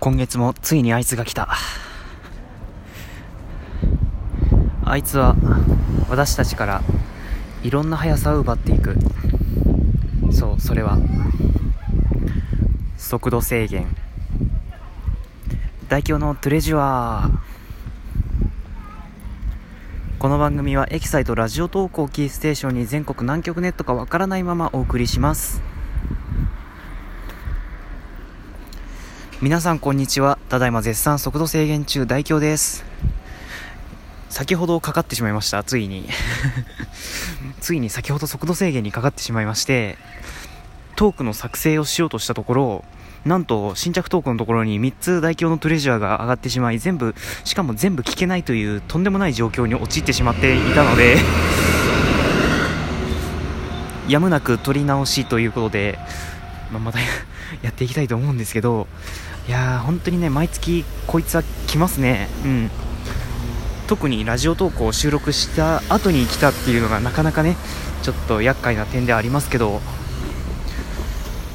今月もついにあいつが来た。あいつは私たちからいろんな速さを奪っていく。そうそれは速度制限。代表のトレジュアー。この番組はエキサイトラジオ投稿キーステーションに全国南極ネットかわからないままお送りします。皆さんこんにちは。ただいま絶賛速度制限中大京です。先ほどかかってしまいました。ついに。ついに先ほど速度制限にかかってしまいましてトークの作成をしようとしたところなんと新着トークのところに3つ大京のトレジャーが上がってしまい全部しかも全部聞けないというとんでもない状況に陥ってしまっていたので やむなく取り直しということで、まあ、またやっていきたいと思うんですけどいや本当にね毎月こいつは来ますね。うん。特にラジオ投稿を収録した後に来たっていうのがなかなかねちょっと厄介な点ではありますけど。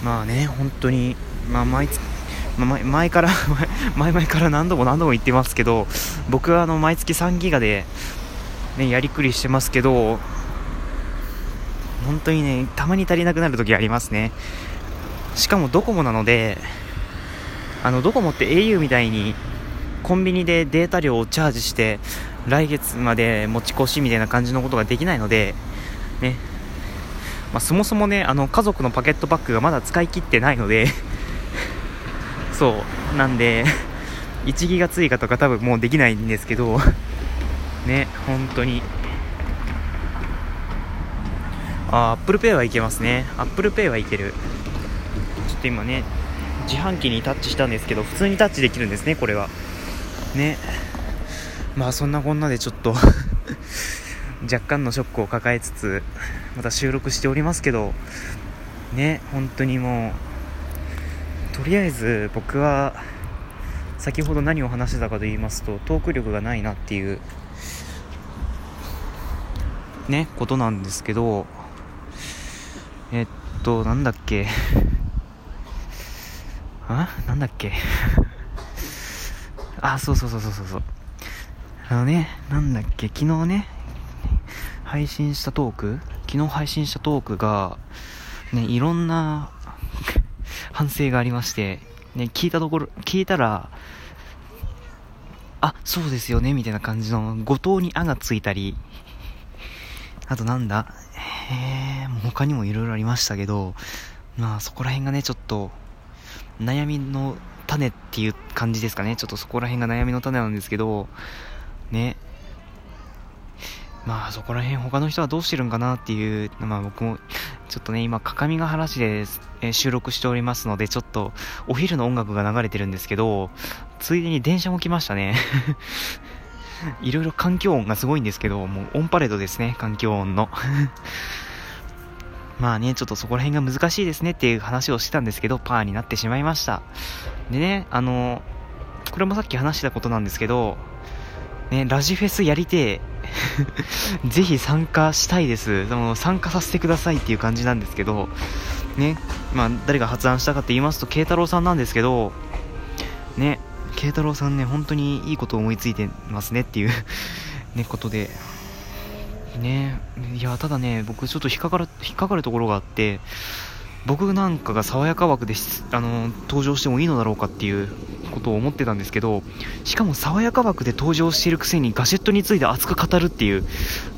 まあね本当にまあ毎月まあ、前から 前々から何度も何度も言ってますけど僕はあの毎月3ギガで、ね、やりくりしてますけど本当にねたまに足りなくなる時ありますね。しかもドコモなのであのドコモって au みたいにコンビニでデータ量をチャージして来月まで持ち越しみたいな感じのことができないので、ね。まあ、そもそもねあの家族のパケットパックがまだ使い切ってないので そう。なんで 1ギガ追加とか多分もうできないんですけど ね本当に。あ Apple Pay はいけますね。Apple Pay はいける。ちょっと今ね自販機にタッチしたんですけど普通にタッチできるんですねこれは。ね。まあそんなこんなでちょっと 若干のショックを抱えつつまた収録しておりますけどね本当にもうとりあえず僕は先ほど何を話してたかと言いますとトーク力がないなっていうねことなんですけどえっとなんだっけ。あなんだっけ？あ、そうそうそうそうそう。そう。あのね、なんだっけ、昨日ね、配信したトーク？昨日配信したトークが、ね、いろんな 反省がありまして、ね、聞いたところ、聞いたら、あ、そうですよね、みたいな感じの、後藤にあがついたり、あとなんだ、えー、他にもいろいろありましたけど、まあそこら辺がね、ちょっと、悩みの種っていう感じですかね。ちょっとそこら辺が悩みの種なんですけど、ね。まあそこら辺他の人はどうしてるんかなっていう、まあ僕もちょっとね、今、各務原市で、え収録しておりますので、ちょっとお昼の音楽が流れてるんですけど、ついでに電車も来ましたね。いろいろ環境音がすごいんですけど、もうオンパレードですね、環境音の。まあね、ちょっとそこら辺が難しいですねっていう話をしてたんですけど、パーになってしまいました。でね、あの、これもさっき話したことなんですけど、ね、ラジフェスやりてえ。ぜひ参加したいです。でも参加させてくださいっていう感じなんですけど、ね、まあ誰が発案したかって言いますと、慶太郎さんなんですけど、ね、慶太郎さんね、本当にいいことを思いついてますねっていう ね、ことで、ね。いやただね僕ちょっと引っかかる引っかかるところがあって僕なんかが爽やか枠であの登場してもいいのだろうかっていうことを思ってたんですけどしかも爽やか枠で登場しているくせにガジェットについて熱く語るっていう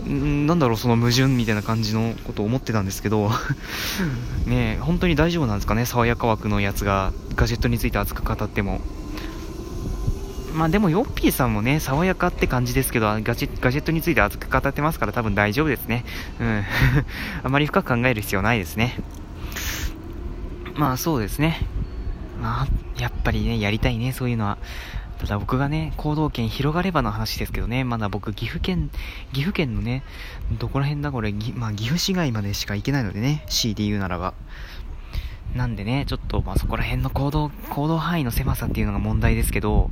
んなんだろうその矛盾みたいな感じのことを思ってたんですけどね本当に大丈夫なんですかね？爽やか枠のやつがガジェットについて熱く語ってもまあでもヨッピーさんもね、爽やかって感じですけど、ガジガジェットについて熱く語ってますから多分大丈夫ですね。うん。あまり深く考える必要ないですね。まあそうですね。まあ、やっぱりね、やりたいね、そういうのは。ただ僕がね、行動圏広がればの話ですけどね、まだ僕、岐阜県、岐阜県のね、どこら辺だこれ、まあ岐阜市街までしか行けないのでね、C で言うならば。なんでね、ちょっと、まあそこら辺の行動、行動範囲の狭さっていうのが問題ですけど、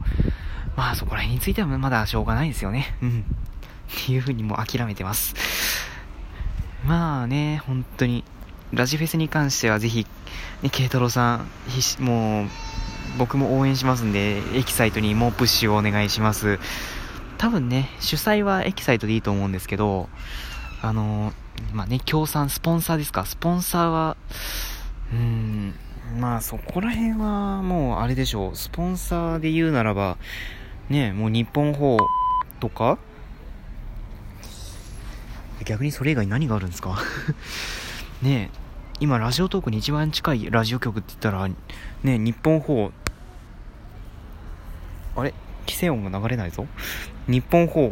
まあそこら辺についてはまだしょうがないですよね。うん。っていう風にもう諦めてます。まあね、本当に、ラジフェスに関してはぜひ、ね、慶太郎さん、もう、僕も応援しますんで、エキサイトにもうプッシュをお願いします。多分ね、主催はエキサイトでいいと思うんですけど、あのまあね、協賛、スポンサーですか。スポンサーは、うーん、まあそこら辺はもうあれでしょう。スポンサーで言うならば、ね、もう日本法とか？逆にそれ以外何があるんですか？ねえ今ラジオトークに一番近いラジオ局って言ったら、ねえ日本法、あれ？規制音が流れないぞ日本法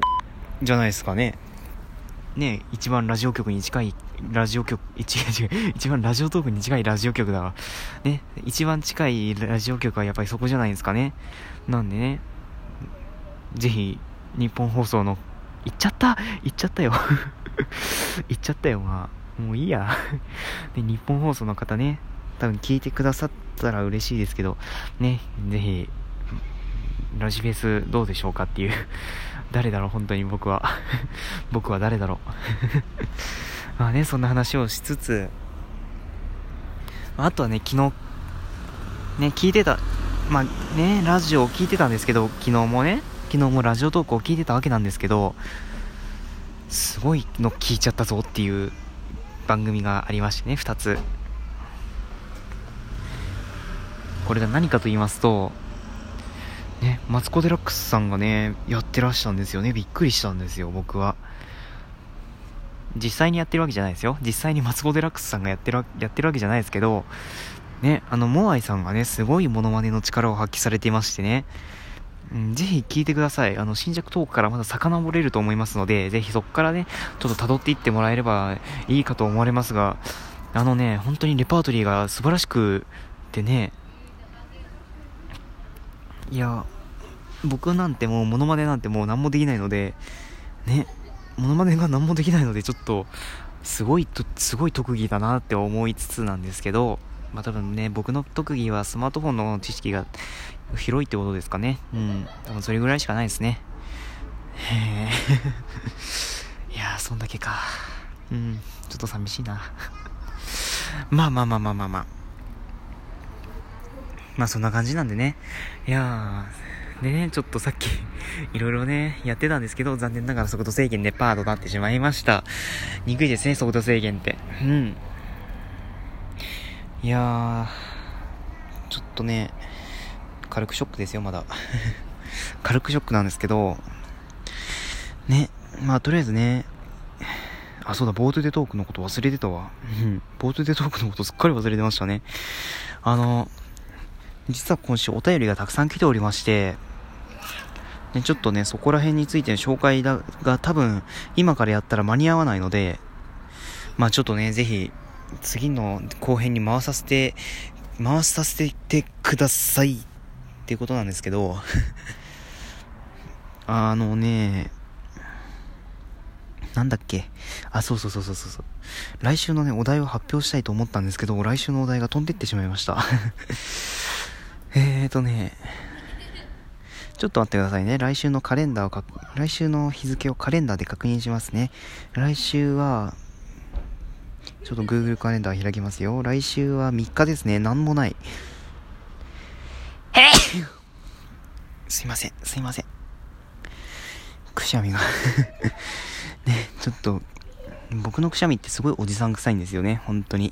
じゃないですかね。ね一番ラジオ局に近いラジオ局、一一番ラジオトークに近いラジオ局だわ。ね、一番近いラジオ局はやっぱりそこじゃないですかね。なんでね、ぜひ、日本放送の、行っちゃった行っちゃったよ。行っちゃったよ、まあ。もういいや。で、日本放送の方ね、多分聞いてくださったら嬉しいですけど、ね、ぜひ、ラジフェスどうでしょうかっていう。誰だろう、本当に僕は。僕は誰だろう。まあね、そんな話をしつつ、あとはね、昨日、ね、聞いてた、まあね、ラジオを聞いてたんですけど、昨日もね、昨日もラジオトークを聞いてたわけなんですけど、すごいの聞いちゃったぞっていう番組がありましてね、2つ。これが何かと言いますと、ね、マツコ・デラックスさんがね、やってらしたんですよね。びっくりしたんですよ、僕は。実際にやってるわけじゃないですよ。実際にマツコ・デラックスさんがやってるやってるわけじゃないですけど、ね、あの、モアイさんがね、すごいモノマネの力を発揮されていましてね、うん、ぜひ聞いてください。あの、新着トークからまだ遡れると思いますので、ぜひそこからね、ちょっと辿っていってもらえればいいかと思われますが、あのね、本当にレパートリーが素晴らしくてね、いや、僕なんてもうモノマネなんてもう何もできないので、ね、モノマネが何もできないので、ちょっと、すごいと、すごい特技だなって思いつつなんですけど、まあ多分ね、僕の特技はスマートフォンの知識が広いってことですかね。うん。多分それぐらいしかないですね。へえ。いやーそんだけか。うん。ちょっと寂しいな。まあまあまあまあまあまあ。まあそんな感じなんでね。いやー、でね、ちょっとさっき いろいろね、やってたんですけど、残念ながら速度制限でパーとなってしまいました。憎いですね、速度制限って。うん。いやー、ちょっとね、軽くショックですよ、まだ。軽くショックなんですけど、ね、まあとりあえずね、あ、そうだ、ボートでトークのこと忘れてたわ。うん。ボートでトークのことすっかり忘れてましたね。あの、実は今週お便りがたくさん来ておりまして、ね、ちょっとね、そこら辺についての紹介だが多分、今からやったら間に合わないので、まあちょっとね、ぜひ、次の後編に回させて、回させてくださいっていうことなんですけど あのね、なんだっけ？あ、そうそうそうそうそう。来週のね、お題を発表したいと思ったんですけど、来週のお題が飛んでってしまいました えーとね、ちょっと待ってくださいね。来週のカレンダーをか、来週の日付をカレンダーで確認しますね。来週は、ちょっと Google カレンダー開きますよ。来週は3日ですね。なんもない。すいません、すいません。くしゃみが ね、ちょっと、僕のくしゃみってすごいおじさん臭いんですよね、本当に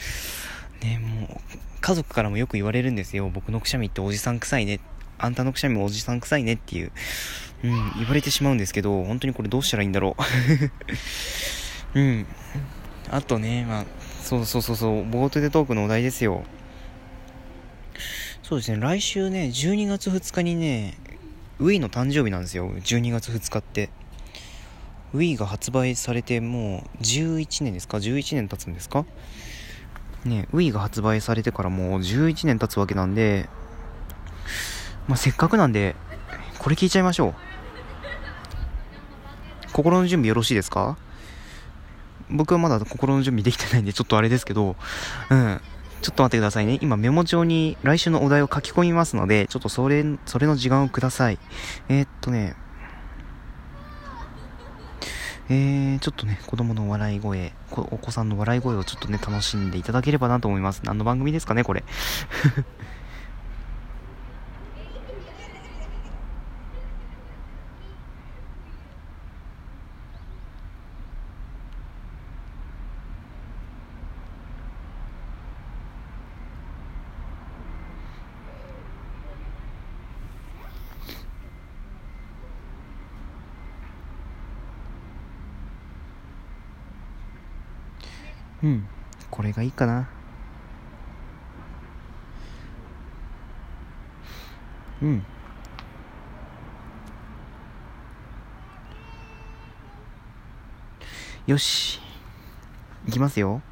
ね、もう、家族からもよく言われるんですよ。僕のくしゃみっておじさん臭いね。あんたのくしゃみもおじさん臭いねっていう、うん、言われてしまうんですけど、本当にこれどうしたらいいんだろう。うん。あとね、まあ、そうそうそうそう、ボートでトークのお題ですよ。そうですね、来週ね、12月2日にね、ウィーの誕生日なんですよ。12月2日って。ウィーが発売されてもう11年ですか ?11 年経つんですか？ね、ウィーが発売されてからもう11年経つわけなんで、まあ、せっかくなんで、これ聞いちゃいましょう。心の準備よろしいですか？僕はまだ心の準備できてないんで、ちょっとあれですけど、うん。ちょっと待ってくださいね。今メモ帳に来週のお題を書き込みますので、ちょっとそれ、それの時間をください。えー、っとね、えー、ちょっとね、子供の笑い声、お子さんの笑い声をちょっとね、楽しんでいただければなと思います。何の番組ですかね、これ。うん。これがいいかな。うん。よし。いきますよ。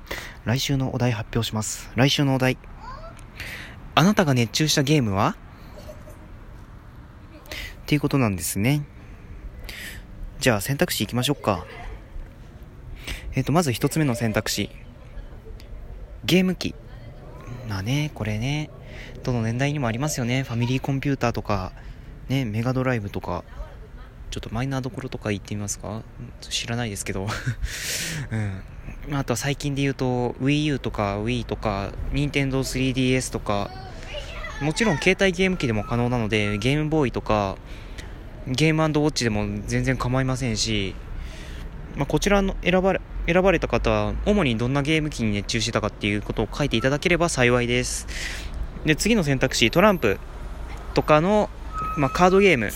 来週のお題発表します。来週のお題。あなたが熱中したゲームは？っていうことなんですね。じゃあ選択肢いきましょうかえっ、ー、とまず一つ目の選択肢。ゲーム機。まあねこれね。どの年代にもありますよね。ファミリーコンピューターとか。ねメガドライブとか。ちょっとマイナーどころとか言ってみますか？知らないですけど。うん。あとは最近で言うと Wii U とか Wii とか Nintendo 3DS とか。もちろん携帯ゲーム機でも可能なのでゲームボーイとかゲームウォッチでも全然構いませんし、まあ、こちらの選ばれ選ばれた方は主にどんなゲーム機に熱中してたかっていうことを書いていただければ幸いです。で次の選択肢トランプとかの、まあ、カードゲーム。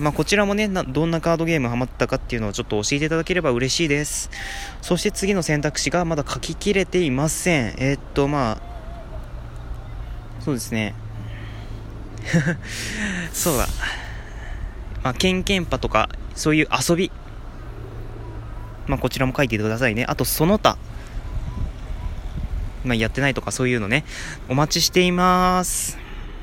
まあ、こちらもねどんなカードゲームハマったかっていうのをちょっと教えていただければ嬉しいです。そして次の選択肢がまだ書ききれていません。えー、っとまあそうですね。そうだ。まあ、ケンケンパとかそういう遊び。まあ、こちらも書いててくださいね。あとその他。まあ、やってないとかそういうのね。お待ちしています。